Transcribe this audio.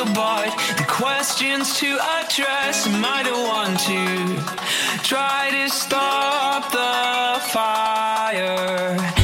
about the questions to address. Am I the one to try to stop the fire?